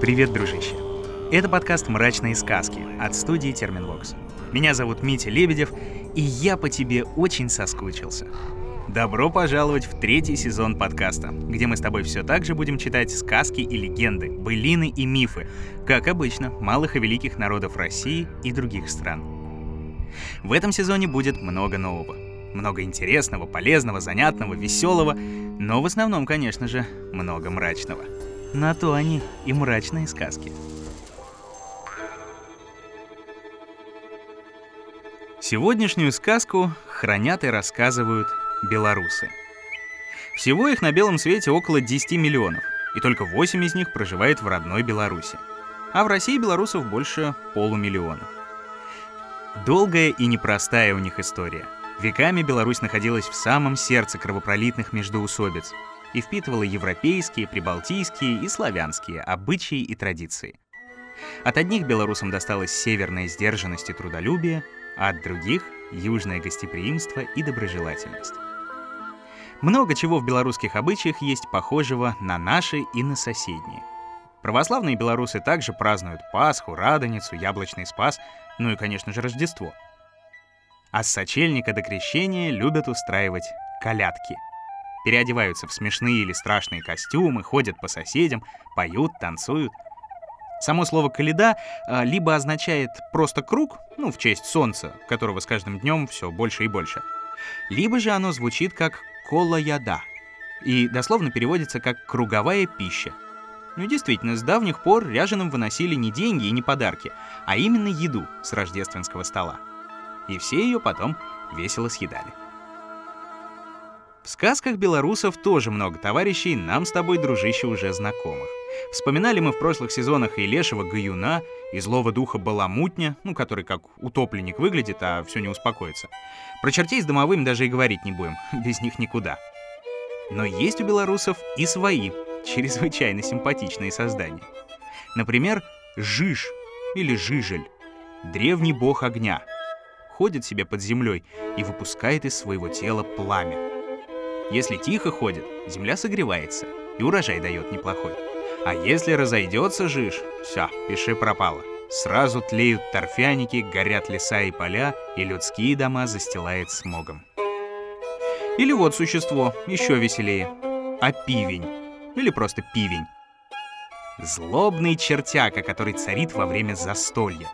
Привет, дружище! Это подкаст «Мрачные сказки» от студии Терминвокс. Меня зовут Митя Лебедев, и я по тебе очень соскучился. Добро пожаловать в третий сезон подкаста, где мы с тобой все так же будем читать сказки и легенды, былины и мифы, как обычно, малых и великих народов России и других стран. В этом сезоне будет много нового. Много интересного, полезного, занятного, веселого, но в основном, конечно же, много мрачного. На то они и мрачные сказки. Сегодняшнюю сказку хранят и рассказывают белорусы. Всего их на белом свете около 10 миллионов, и только 8 из них проживает в родной Беларуси. А в России белорусов больше полумиллиона. Долгая и непростая у них история. Веками Беларусь находилась в самом сердце кровопролитных междоусобиц и впитывала европейские, прибалтийские и славянские обычаи и традиции. От одних белорусам досталась северная сдержанность и трудолюбие, а от других — южное гостеприимство и доброжелательность. Много чего в белорусских обычаях есть похожего на наши и на соседние. Православные белорусы также празднуют Пасху, Радоницу, Яблочный Спас, ну и, конечно же, Рождество. А с сочельника до крещения любят устраивать колядки. Переодеваются в смешные или страшные костюмы, ходят по соседям, поют, танцуют. Само слово «коляда» а, либо означает просто круг, ну, в честь солнца, которого с каждым днем все больше и больше, либо же оно звучит как колояда и дословно переводится как «круговая пища». Ну действительно, с давних пор ряженым выносили не деньги и не подарки, а именно еду с рождественского стола. И все ее потом весело съедали. В сказках белорусов тоже много товарищей, нам с тобой, дружище, уже знакомых. Вспоминали мы в прошлых сезонах и лешего Гаюна, и злого духа Баламутня, ну, который как утопленник выглядит, а все не успокоится. Про чертей с домовым даже и говорить не будем, без них никуда. Но есть у белорусов и свои, чрезвычайно симпатичные создания. Например, Жиж или Жижель, древний бог огня. Ходит себе под землей и выпускает из своего тела пламя. Если тихо ходит, земля согревается, и урожай дает неплохой. А если разойдется жиж, все, пиши пропало. Сразу тлеют торфяники, горят леса и поля, и людские дома застилает смогом. Или вот существо, еще веселее. А пивень. Или просто пивень. Злобный чертяка, который царит во время застолья.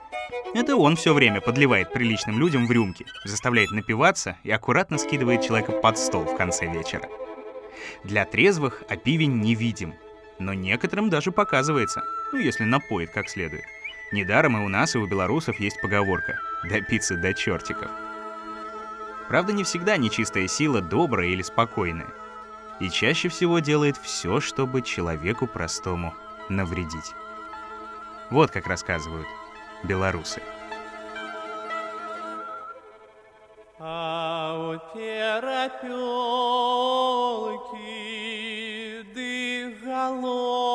Это он все время подливает приличным людям в рюмки, заставляет напиваться и аккуратно скидывает человека под стол в конце вечера. Для трезвых опивень невидим, но некоторым даже показывается, ну если напоит как следует. Недаром и у нас, и у белорусов есть поговорка «допиться до чертиков». Правда, не всегда нечистая сила добрая или спокойная. И чаще всего делает все, чтобы человеку простому навредить. Вот как рассказывают белорусы. А у терапелки дыголовка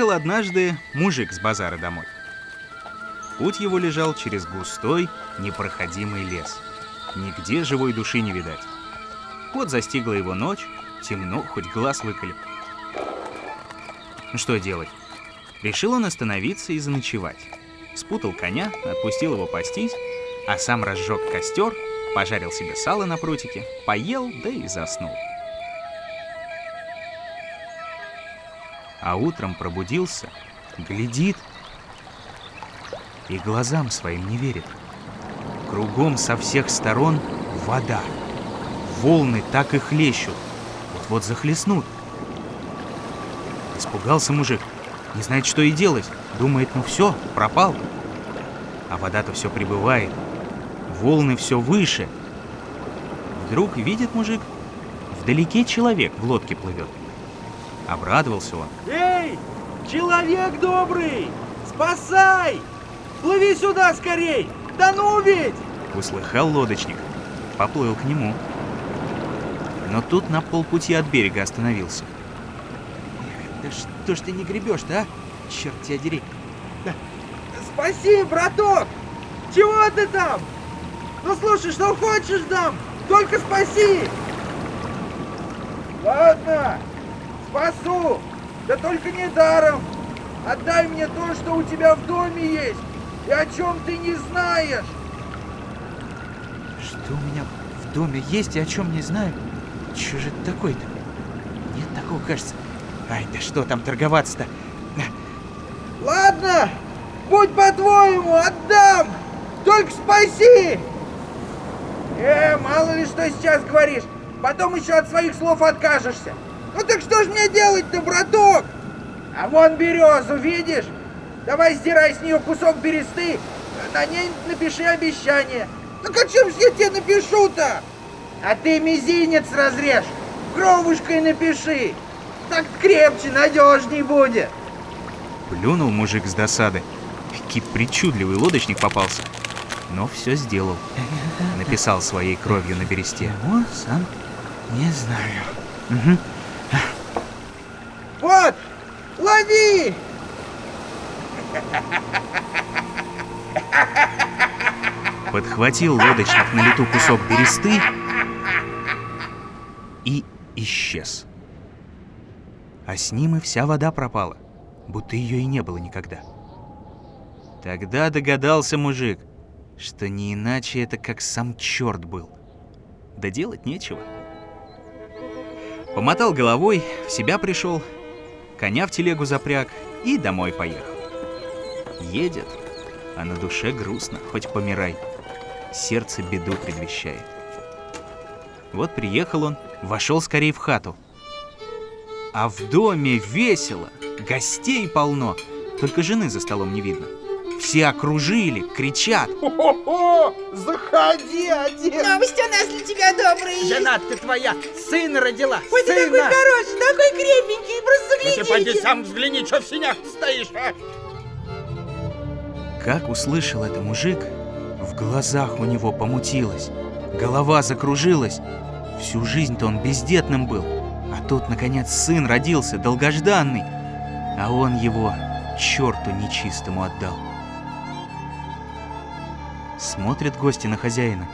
Ехал однажды мужик с базара домой. Путь его лежал через густой, непроходимый лес. Нигде живой души не видать. Вот застигла его ночь, темно, хоть глаз выколи. Что делать? Решил он остановиться и заночевать. Спутал коня, отпустил его пастись, а сам разжег костер, пожарил себе сало на прутике, поел, да и заснул. А утром пробудился, глядит и глазам своим не верит. Кругом со всех сторон вода. Волны так и хлещут. Вот-вот захлестнут. Испугался мужик. Не знает, что и делать. Думает, ну все, пропал. А вода-то все прибывает. Волны все выше. Вдруг видит мужик, вдалеке человек в лодке плывет. Обрадовался он. Эй, человек добрый, спасай! Плыви сюда скорей! Да ну ведь! Услыхал лодочник. Поплыл к нему. Но тут на полпути от берега остановился. Да что ж ты не гребешь-то, а? Черт тебя дери. Да. Спаси, браток! Чего ты там? Ну слушай, что хочешь дам? Только спаси! Ладно, спасу, да только не даром. Отдай мне то, что у тебя в доме есть, и о чем ты не знаешь. Что у меня в доме есть и о чем не знаю? Че же это такое-то? Нет такого, кажется. Ай, да что там торговаться-то? Ладно, будь по-твоему, отдам. Только спаси. Э, мало ли что сейчас говоришь. Потом еще от своих слов откажешься. Ну так что ж мне делать-то, браток? А вон березу, видишь? Давай сдирай с нее кусок бересты, на ней напиши обещание. Так о чем ж я тебе напишу-то? А ты мизинец разрежь, кровушкой напиши. Так крепче, надежней будет. Плюнул мужик с досады. Какий причудливый лодочник попался. Но все сделал. Написал своей кровью на бересте. Ну, сам не знаю. Мгм. Вот, лови! Подхватил лодочник на лету кусок бересты и исчез. А с ним и вся вода пропала, будто ее и не было никогда. Тогда догадался мужик, что не иначе это как сам черт был. Да делать нечего. Помотал головой, в себя пришел, коня в телегу запряг и домой поехал. Едет, а на душе грустно, хоть помирай. Сердце беду предвещает. Вот приехал он, вошел скорее в хату. А в доме весело, гостей полно, только жены за столом не видно. Все окружили, кричат. О, заходи, отец! Новости у нас для тебя добрые. Жена ты твоя, сына родила, Ой, ты такой сына! хороший, такой крепенький, просто Ну ты загляди. пойди сам взгляни, что в синях стоишь, а? Как услышал это мужик, в глазах у него помутилось, голова закружилась. Всю жизнь-то он бездетным был, а тут, наконец, сын родился, долгожданный, а он его черту нечистому отдал. Смотрят гости на хозяина,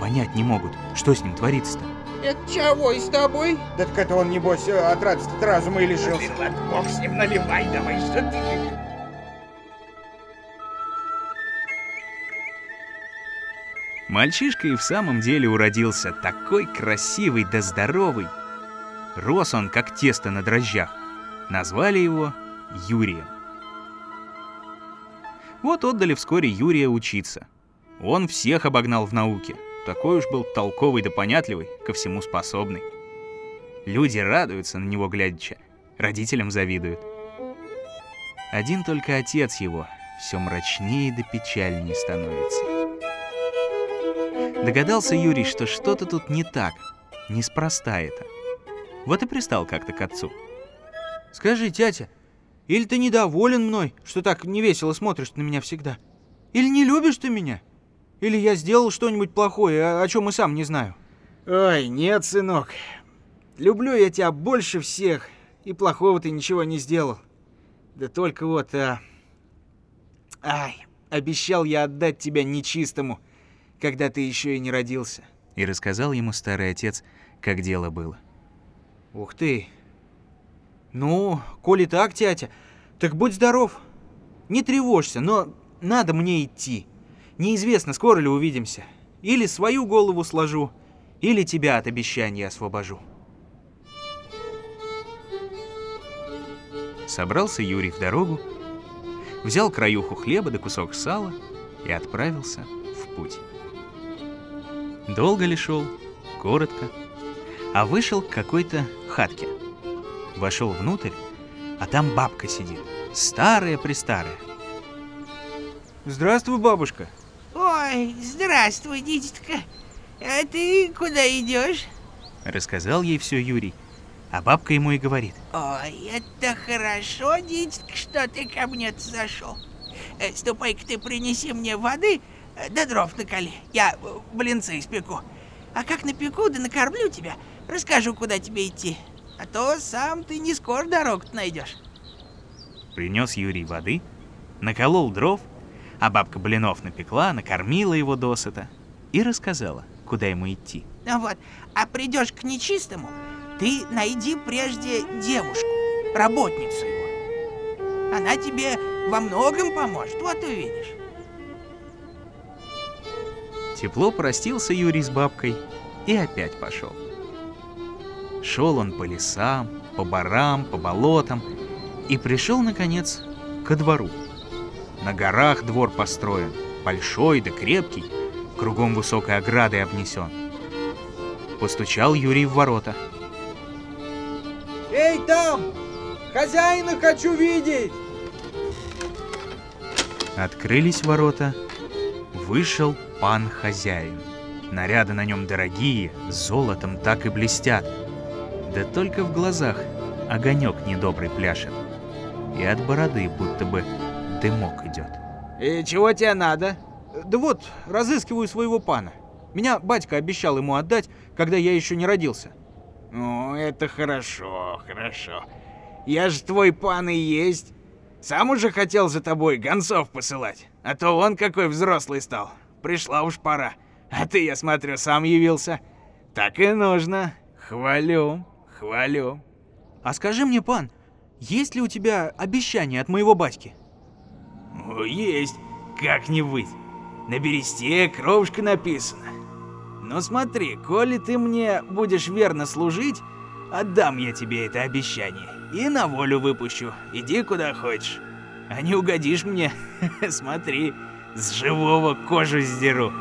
понять не могут, что с ним творится-то. Это чего и с тобой? Да так это он, небось, от радости разума и лишился. Бог с ним, наливай давай, что ты... Мальчишка и в самом деле уродился такой красивый да здоровый. Рос он, как тесто на дрожжах. Назвали его Юрием. Вот отдали вскоре Юрия учиться. Он всех обогнал в науке. Такой уж был толковый да понятливый, ко всему способный. Люди радуются на него глядяча, родителям завидуют. Один только отец его все мрачнее да печальнее становится. Догадался Юрий, что что-то тут не так, неспроста это. Вот и пристал как-то к отцу. Скажи, тятя, или ты недоволен мной, что так невесело смотришь на меня всегда? Или не любишь ты меня? Или я сделал что-нибудь плохое, о, чем и сам не знаю? Ой, нет, сынок. Люблю я тебя больше всех, и плохого ты ничего не сделал. Да только вот, а... Ай, обещал я отдать тебя нечистому, когда ты еще и не родился. И рассказал ему старый отец, как дело было. Ух ты. Ну, коли так, тятя, так будь здоров. Не тревожься, но надо мне идти. Неизвестно, скоро ли увидимся. Или свою голову сложу, или тебя от обещания освобожу. Собрался Юрий в дорогу, взял краюху хлеба да кусок сала и отправился в путь. Долго ли шел? Коротко. А вышел к какой-то хатке. Вошел внутрь, а там бабка сидит. Старая-престарая. Здравствуй, бабушка. Ой, здравствуй, дитятка. А ты куда идешь? Рассказал ей все Юрий. А бабка ему и говорит. Ой, это хорошо, дитятка, что ты ко мне зашел. Э, Ступай-ка ты принеси мне воды, да дров наколи. Я э, блинцы испеку. А как напеку, да накормлю тебя, расскажу, куда тебе идти. А то сам ты не скоро дорогу найдешь. Принес Юрий воды, наколол дров, а бабка блинов напекла, накормила его досыта и рассказала, куда ему идти. Ну вот, а придешь к нечистому, ты найди прежде девушку, работницу его. Она тебе во многом поможет, вот увидишь. Тепло простился Юрий с бабкой и опять пошел. Шел он по лесам, по барам, по болотам и пришел, наконец, ко двору. На горах двор построен, большой да крепкий, кругом высокой оградой обнесен. Постучал Юрий в ворота. Эй, там! Хозяина хочу видеть! Открылись ворота, вышел пан-хозяин. Наряды на нем дорогие, золотом так и блестят. Да только в глазах огонек недобрый пляшет. И от бороды будто бы дымок идет. И чего тебе надо? Да вот, разыскиваю своего пана. Меня батька обещал ему отдать, когда я еще не родился. Ну, это хорошо, хорошо. Я же твой пан и есть. Сам уже хотел за тобой гонцов посылать. А то он какой взрослый стал. Пришла уж пора. А ты, я смотрю, сам явился. Так и нужно. Хвалю, хвалю. А скажи мне, пан, есть ли у тебя обещание от моего батьки? О, есть. Как не быть. На бересте кровушка написана. Но смотри, коли ты мне будешь верно служить, отдам я тебе это обещание. И на волю выпущу. Иди куда хочешь. А не угодишь мне, смотри, с живого кожу сдеру.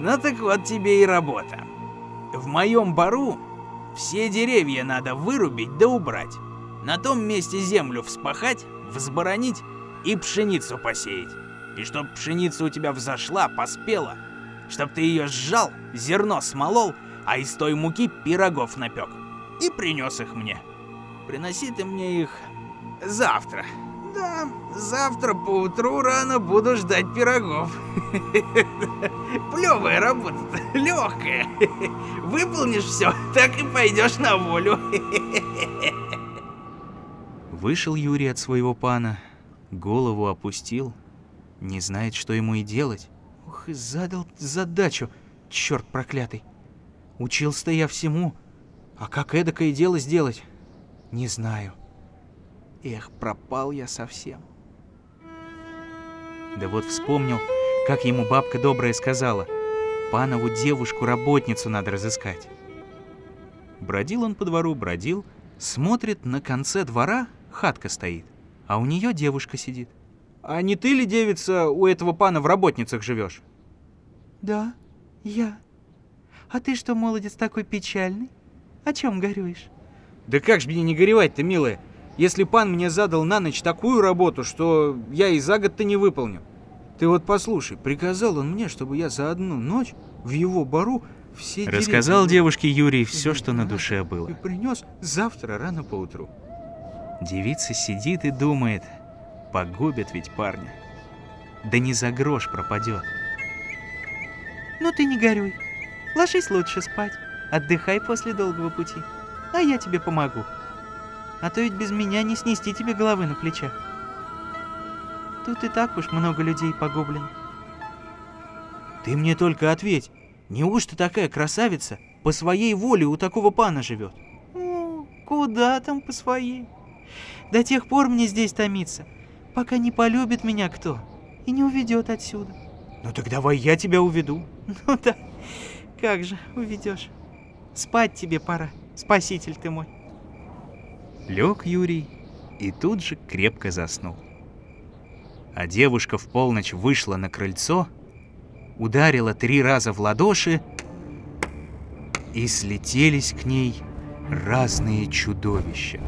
Ну так вот тебе и работа. В моем бару все деревья надо вырубить да убрать. На том месте землю вспахать, взборонить и пшеницу посеять. И чтоб пшеница у тебя взошла, поспела, чтоб ты ее сжал, зерно смолол, а из той муки пирогов напек. И принес их мне. Приноси ты мне их завтра. Да, завтра поутру рано буду ждать пирогов. Плевая работа-то, легкая. Выполнишь все, так и пойдешь на волю. Вышел Юрий от своего пана, голову опустил, не знает, что ему и делать. Ух, и задал задачу, черт проклятый. Учился-то я всему, а как эдакое дело сделать, не знаю. Эх, пропал я совсем. Да вот вспомнил, как ему бабка добрая сказала, панову девушку-работницу надо разыскать. Бродил он по двору, бродил, смотрит, на конце двора хатка стоит, а у нее девушка сидит. А не ты ли, девица, у этого пана в работницах живешь? Да, я. А ты что, молодец, такой печальный? О чем горюешь? Да как же мне не горевать-то, милая, если пан мне задал на ночь такую работу, что я и за год-то не выполню. Ты вот послушай, приказал он мне, чтобы я за одну ночь в его бару все Рассказал деревья девушке Юрий все, что на душе и было. принес завтра рано поутру. Девица сидит и думает, погубит ведь парня. Да не за грош пропадет. Ну ты не горюй. Ложись лучше спать. Отдыхай после долгого пути. А я тебе помогу. А то ведь без меня не снести тебе головы на плечах. Тут и так уж много людей погублено. Ты мне только ответь, неужто такая красавица по своей воле у такого пана живет? О, куда там по своей? До тех пор мне здесь томиться, пока не полюбит меня кто и не уведет отсюда. Ну так давай я тебя уведу. Ну да, как же уведешь? Спать тебе пора, спаситель ты мой. Лег Юрий и тут же крепко заснул. А девушка в полночь вышла на крыльцо, ударила три раза в ладоши, и слетелись к ней разные чудовища.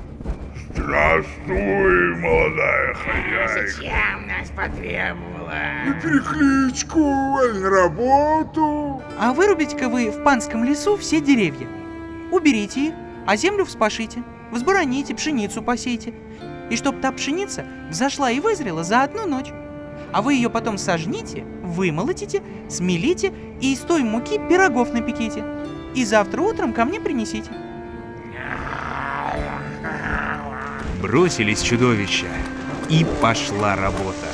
Здравствуй, молодая хозяйка. Зачем нас потребовала? На перекличку, аль на работу. А вырубите-ка вы в панском лесу все деревья. Уберите их, а землю вспашите, взбороните, пшеницу посейте. И чтоб та пшеница взошла и вызрела за одну ночь. А вы ее потом сожните, вымолотите, смелите и из той муки пирогов напеките. И завтра утром ко мне принесите. Бросились чудовища, и пошла работа.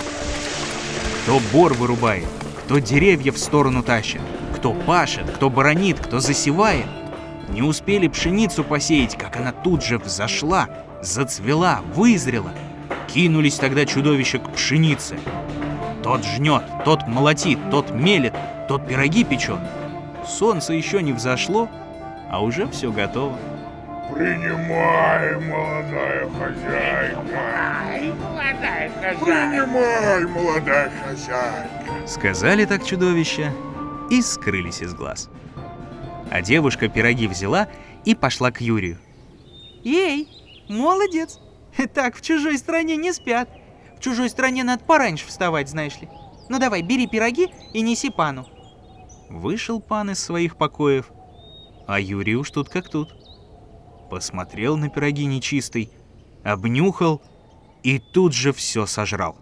Кто бор вырубает, кто деревья в сторону тащит, кто пашет, кто баронит, кто засевает. Не успели пшеницу посеять, как она тут же взошла, зацвела, вызрела. Кинулись тогда чудовища к пшенице. Тот жнет, тот молотит, тот мелет, тот пироги печет. Солнце еще не взошло, а уже все готово. Принимай, молодая хозяйка. Молодая Принимай, молодая хозяйка. Сказали так чудовища и скрылись из глаз. А девушка пироги взяла и пошла к Юрию. Ей, молодец. Так, в чужой стране не спят. В чужой стране надо пораньше вставать, знаешь ли. Ну давай, бери пироги и неси пану. Вышел пан из своих покоев, а Юрий уж тут как тут. Посмотрел на пироги нечистый, обнюхал и тут же все сожрал.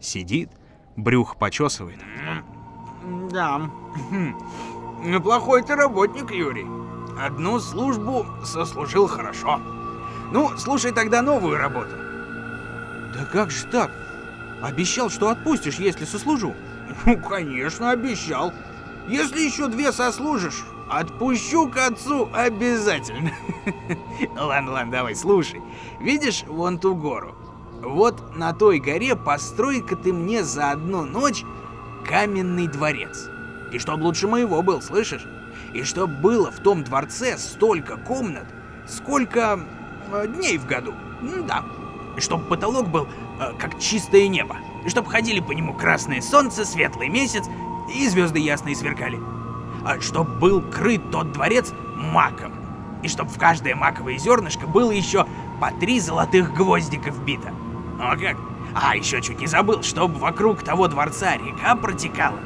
Сидит, брюх почесывает. Да. Неплохой ты работник, Юрий. Одну службу сослужил хорошо. Ну, слушай тогда новую работу. Да как же так? Обещал, что отпустишь, если сослужу. Ну, конечно, обещал. Если еще две сослужишь, отпущу к отцу обязательно. Ну ладно, ладно, давай, слушай. Видишь вон ту гору? Вот на той горе построй-ка ты мне за одну ночь каменный дворец. И чтоб лучше моего был, слышишь? И чтоб было в том дворце столько комнат, сколько э, дней в году. М, Да. И чтоб потолок был э, как чистое небо. И чтоб ходили по нему красное солнце, светлый месяц и звезды ясные сверкали. А чтоб был крыт тот дворец маком. И чтоб в каждое маковое зернышко было еще по три золотых гвоздика вбито. А как? А еще чуть не забыл, чтоб вокруг того дворца река протекала.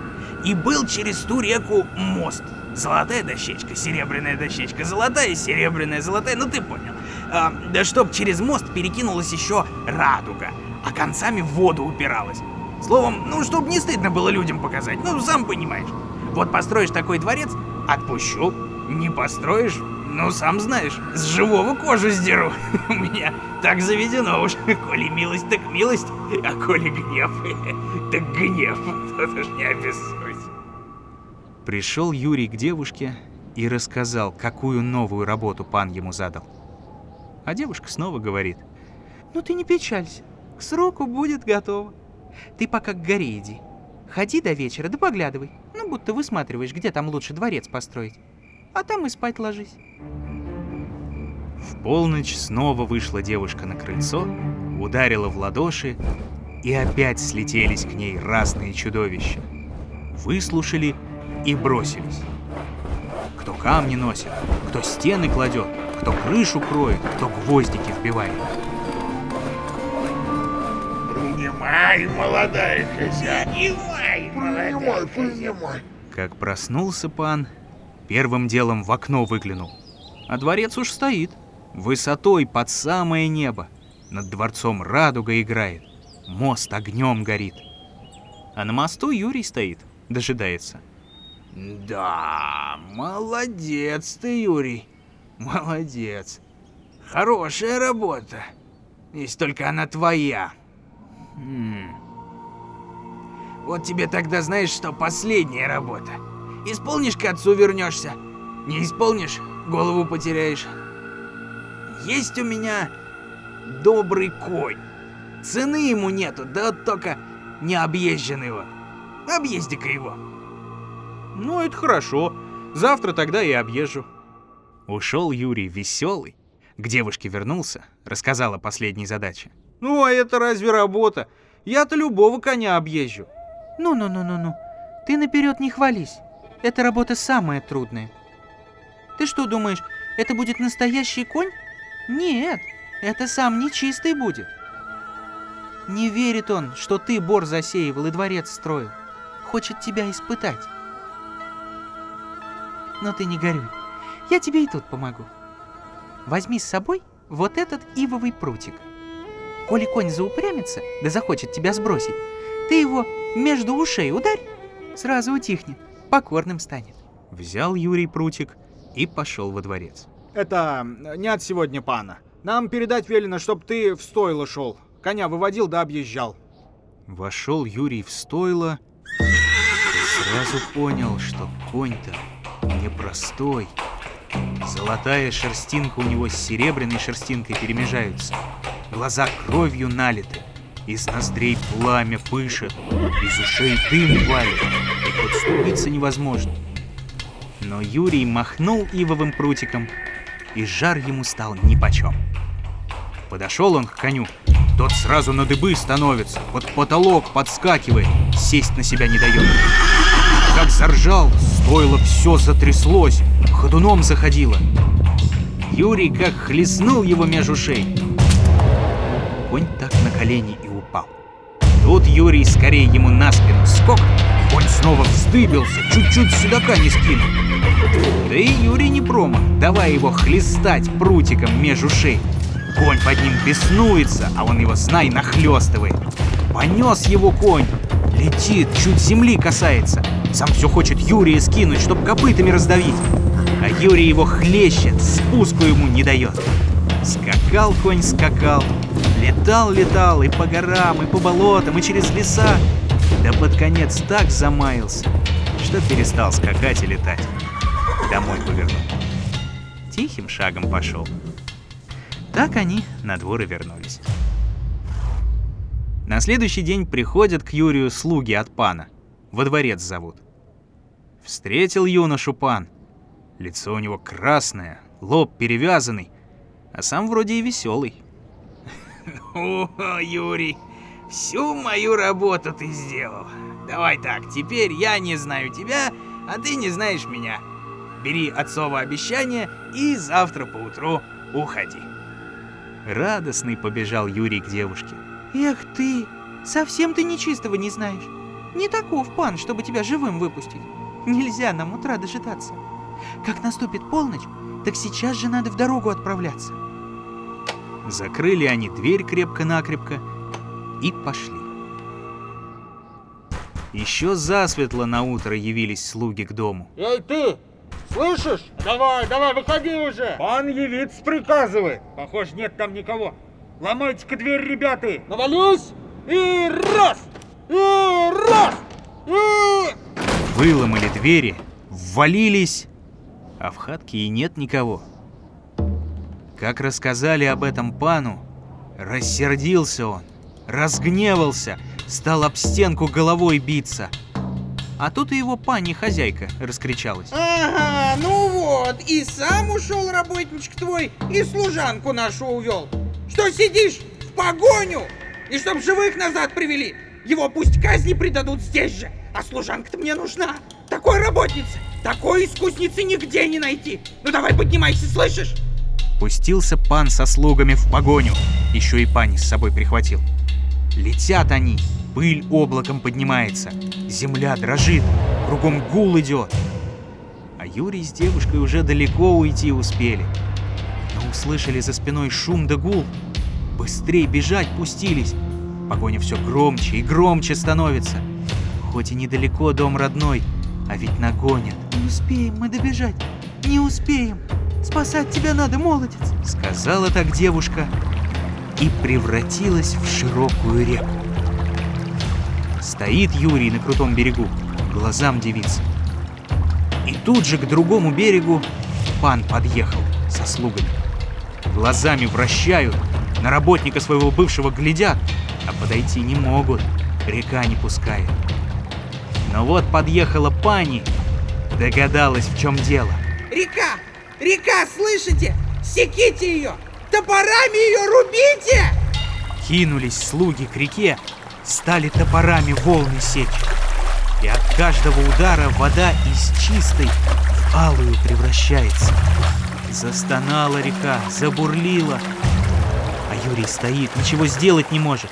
И был через ту реку мост. Золотая дощечка, серебряная дощечка, золотая, серебряная, золотая, ну ты понял. А, да чтоб через мост перекинулась еще радуга, а концами в воду упиралась. Словом, ну чтоб не стыдно было людям показать, ну сам понимаешь. Вот построишь такой дворец, отпущу. Не построишь, ну сам знаешь, с живого кожу сдеру. У меня так заведено уж. Коли милость, так милость, а коли гнев, так гнев. Тут уж не обессудь. Пришел Юрий к девушке и рассказал, какую новую работу пан ему задал. А девушка снова говорит. Ну ты не печалься, к сроку будет готово. Ты пока к горе иди. Ходи до вечера, да поглядывай. Ну, будто высматриваешь, где там лучше дворец построить. А там и спать ложись. В полночь снова вышла девушка на крыльцо, ударила в ладоши, и опять слетелись к ней разные чудовища. Выслушали и бросились. Кто камни носит, кто стены кладет, кто крышу кроет, кто гвоздики вбивает. Принимай, молодая хозяйка. Принимай, Принимай, принимай. Как проснулся пан, первым делом в окно выглянул. А дворец уж стоит, высотой под самое небо. Над дворцом радуга играет, мост огнем горит. А на мосту Юрий стоит, дожидается. Да, молодец ты, Юрий. Молодец. Хорошая работа. Если только она твоя. М. Вот тебе тогда знаешь, что последняя работа. Исполнишь к отцу вернешься. Не исполнишь, голову потеряешь. Есть у меня добрый конь. Цены ему нету, да только не объезжен его. Объезди-ка его. Ну, это хорошо. Завтра тогда и объезжу. Ушел Юрий веселый. К девушке вернулся, рассказал о последней задаче. Ну, а это разве работа? Я-то любого коня объезжу. Ну-ну-ну-ну-ну. Ты наперед не хвались. Эта работа самая трудная. Ты что думаешь, это будет настоящий конь? Нет, это сам нечистый будет. Не верит он, что ты бор засеивал и дворец строил. Хочет тебя испытать. Но ты не горюй. Я тебе и тут помогу. Возьми с собой вот этот ивовый прутик. Коли конь заупрямится, да захочет тебя сбросить, ты его между ушей ударь, сразу утихнет, покорным станет. Взял Юрий прутик и пошел во дворец. Это не от сегодня, пана. Нам передать велено, чтоб ты в стойло шел. Коня выводил да объезжал. Вошел Юрий в стойло и сразу понял, что конь-то непростой. Золотая шерстинка у него с серебряной шерстинкой перемежаются. Глаза кровью налиты. Из ноздрей пламя пышет, из ушей дым валит, и подступиться невозможно. Но Юрий махнул ивовым прутиком, и жар ему стал нипочем. Подошел он к коню, тот сразу на дыбы становится, под потолок подскакивает, сесть на себя не дает. Как заржал, стоило все затряслось, ходуном заходило. Юрий как хлестнул его меж ушей. Конь так на колени и упал. Тут Юрий скорее ему на спину скок, конь снова вздыбился, чуть-чуть седока не скинул. Да и Юрий не промах, давай его хлестать прутиком меж ушей. Конь под ним беснуется, а он его, знай, нахлестывает. Понес его конь. Летит, чуть земли касается. Сам все хочет Юрия скинуть, чтоб копытами раздавить. А Юрий его хлещет, спуску ему не дает. Скакал конь, скакал. Летал, летал и по горам, и по болотам, и через леса. Да под конец так замаялся, что перестал скакать и летать. Домой повернул. Тихим шагом пошел. Так они на двор и вернулись. На следующий день приходят к Юрию слуги от пана. Во дворец зовут. Встретил юношу пан. Лицо у него красное, лоб перевязанный, а сам вроде и веселый. О, Юрий, всю мою работу ты сделал. Давай так, теперь я не знаю тебя, а ты не знаешь меня. Бери отцово обещание и завтра поутру уходи. Радостный побежал Юрий к девушке. Эх ты, совсем ты нечистого не знаешь. Не таков пан, чтобы тебя живым выпустить. Нельзя нам утра дожидаться. Как наступит полночь, так сейчас же надо в дорогу отправляться. Закрыли они дверь крепко-накрепко и пошли. Еще засветло на утро явились слуги к дому. Эй, ты! Слышишь? Давай, давай, выходи уже! Пан явиц приказывает. Похоже, нет там никого. Ломайте-ка дверь, ребята! Навались! И раз! И раз! И... Выломали двери, ввалились, а в хатке и нет никого. Как рассказали об этом пану, рассердился он, разгневался, стал об стенку головой биться. А тут и его пани хозяйка раскричалась. Ага, ну вот, и сам ушел работничек твой, и служанку нашу увел. Что сидишь в погоню? И чтоб живых назад привели. Его пусть казни предадут здесь же. А служанка-то мне нужна. Такой работницы, такой искусницы нигде не найти. Ну давай поднимайся, слышишь? Пустился пан со слугами в погоню, еще и пани с собой прихватил. Летят они, пыль облаком поднимается, земля дрожит, кругом гул идет. А Юрий с девушкой уже далеко уйти успели. Услышали за спиной шум да гул. Быстрей бежать пустились. Погоня все громче и громче становится. Хоть и недалеко дом родной, а ведь нагонят. Не успеем мы добежать, не успеем. Спасать тебя надо, молодец. Сказала так девушка и превратилась в широкую реку. Стоит Юрий на крутом берегу, глазам девица. И тут же к другому берегу пан подъехал со слугами. Глазами вращают, на работника своего бывшего глядят, а подойти не могут, река не пускает. Но вот подъехала пани, догадалась, в чем дело. Река! Река, слышите? Секите ее! Топорами ее рубите! Кинулись слуги к реке, стали топорами волны сечь. и от каждого удара вода из чистой в алую превращается. Застонала река, забурлила, а Юрий стоит, ничего сделать не может.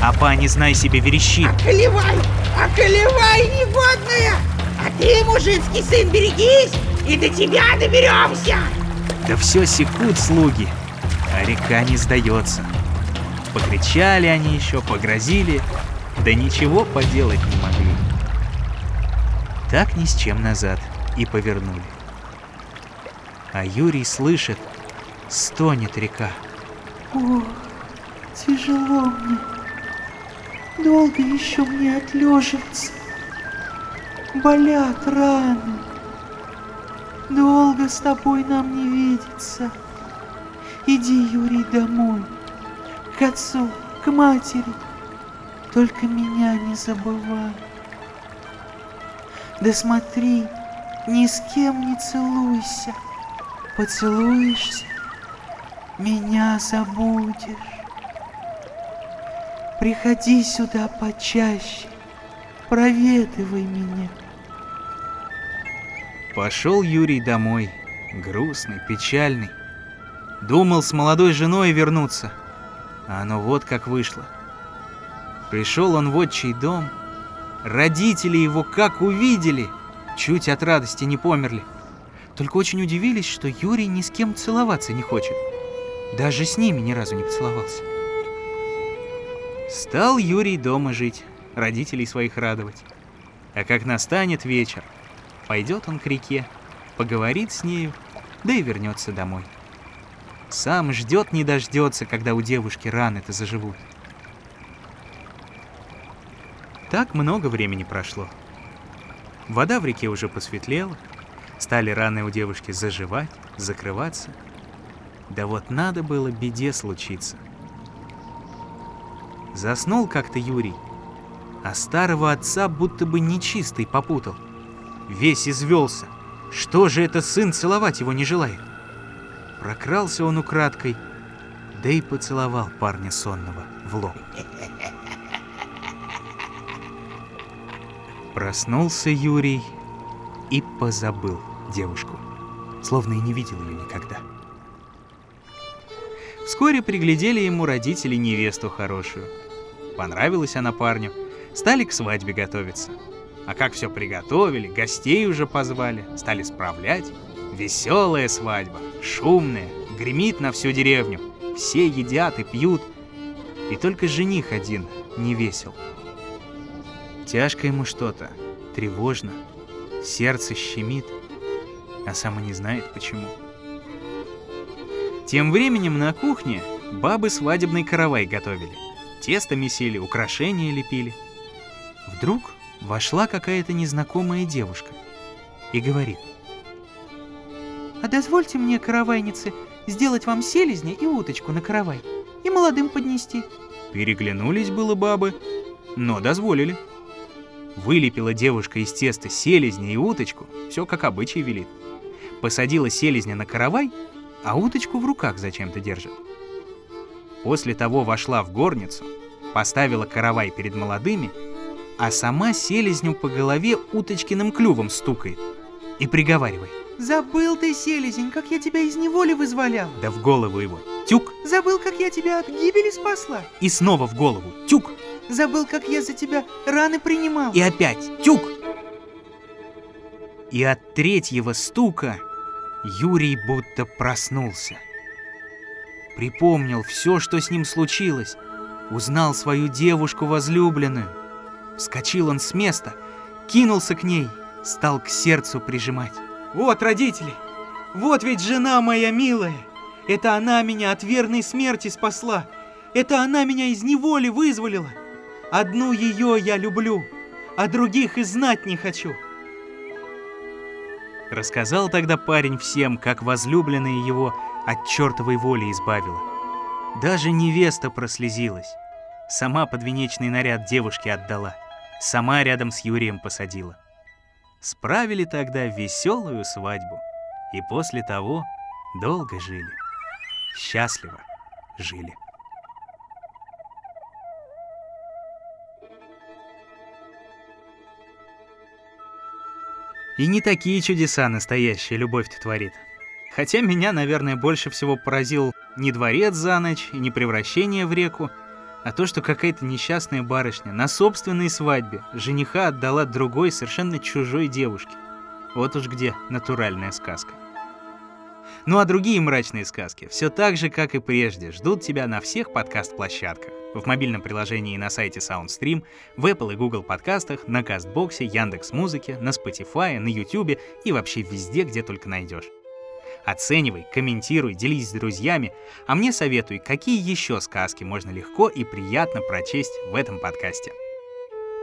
А пани, знай себе, верещит. Околевай! Околевай, негодная! А ты, мужицкий сын, берегись, и до тебя доберемся! Да все секут слуги, а река не сдается. Покричали они еще, погрозили, да ничего поделать не могли. Так ни с чем назад и повернули. А Юрий слышит, стонет река. Ох, тяжело мне. Долго еще мне отлеживаться. Болят раны. Долго с тобой нам не видеться. Иди, Юрий, домой. К отцу, к матери. Только меня не забывай. Да смотри, ни с кем не целуйся. Поцелуешься, меня забудешь. Приходи сюда почаще, проведывай меня. Пошел Юрий домой, грустный, печальный. Думал с молодой женой вернуться, а оно вот как вышло. Пришел он в отчий дом, родители его как увидели, чуть от радости не померли. Только очень удивились, что Юрий ни с кем целоваться не хочет. Даже с ними ни разу не поцеловался. Стал Юрий дома жить, родителей своих радовать. А как настанет вечер, пойдет он к реке, поговорит с нею, да и вернется домой. Сам ждет не дождется, когда у девушки раны-то заживут. Так много времени прошло. Вода в реке уже посветлела, стали раны у девушки заживать, закрываться. Да вот надо было беде случиться. Заснул как-то Юрий, а старого отца будто бы нечистый попутал. Весь извелся. Что же это сын целовать его не желает? Прокрался он украдкой, да и поцеловал парня сонного в лоб. Проснулся Юрий и позабыл девушку, словно и не видел ее никогда. Вскоре приглядели ему родители невесту хорошую. Понравилась она парню, стали к свадьбе готовиться. А как все приготовили, гостей уже позвали, стали справлять. Веселая свадьба, шумная, гремит на всю деревню. Все едят и пьют. И только жених один не весел. Тяжко ему что-то, тревожно, сердце щемит, а сам и не знает почему. Тем временем на кухне бабы свадебный каравай готовили. Тесто месили, украшения лепили. Вдруг вошла какая-то незнакомая девушка и говорит. А дозвольте мне, каравайницы, сделать вам селезня и уточку на каравай и молодым поднести. Переглянулись было бабы, но дозволили. Вылепила девушка из теста селезня и уточку, все как обычай велит. Посадила селезня на каравай, а уточку в руках зачем-то держит. После того вошла в горницу, поставила каравай перед молодыми, а сама селезню по голове уточкиным клювом стукает и приговаривает. Забыл ты, селезень, как я тебя из неволи вызволял. Да в голову его тюк Забыл, как я тебя от гибели спасла. и снова в голову тюк Забыл, как я за тебя раны принимал. и опять тюк. И от третьего стука Юрий будто проснулся. Припомнил все, что с ним случилось. Узнал свою девушку возлюбленную. Вскочил он с места, кинулся к ней, стал к сердцу прижимать. Вот, родители, вот ведь жена моя милая. Это она меня от верной смерти спасла. Это она меня из неволи вызволила. Одну ее я люблю, а других и знать не хочу. Рассказал тогда парень всем, как возлюбленная его от чертовой воли избавила. Даже невеста прослезилась. Сама подвенечный наряд девушке отдала. Сама рядом с Юрием посадила. Справили тогда веселую свадьбу. И после того долго жили. Счастливо жили. И не такие чудеса настоящая любовь-то творит. Хотя меня, наверное, больше всего поразил не дворец за ночь и не превращение в реку, а то, что какая-то несчастная барышня на собственной свадьбе жениха отдала другой совершенно чужой девушке. Вот уж где натуральная сказка. Ну а другие мрачные сказки все так же, как и прежде, ждут тебя на всех подкаст-площадках. В мобильном приложении и на сайте SoundStream, в Apple и Google подкастах, на Кастбоксе, Яндекс.Музыке, на Spotify, на YouTube и вообще везде, где только найдешь. Оценивай, комментируй, делись с друзьями, а мне советуй, какие еще сказки можно легко и приятно прочесть в этом подкасте.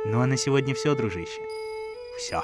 Ну а на сегодня все, дружище. Все.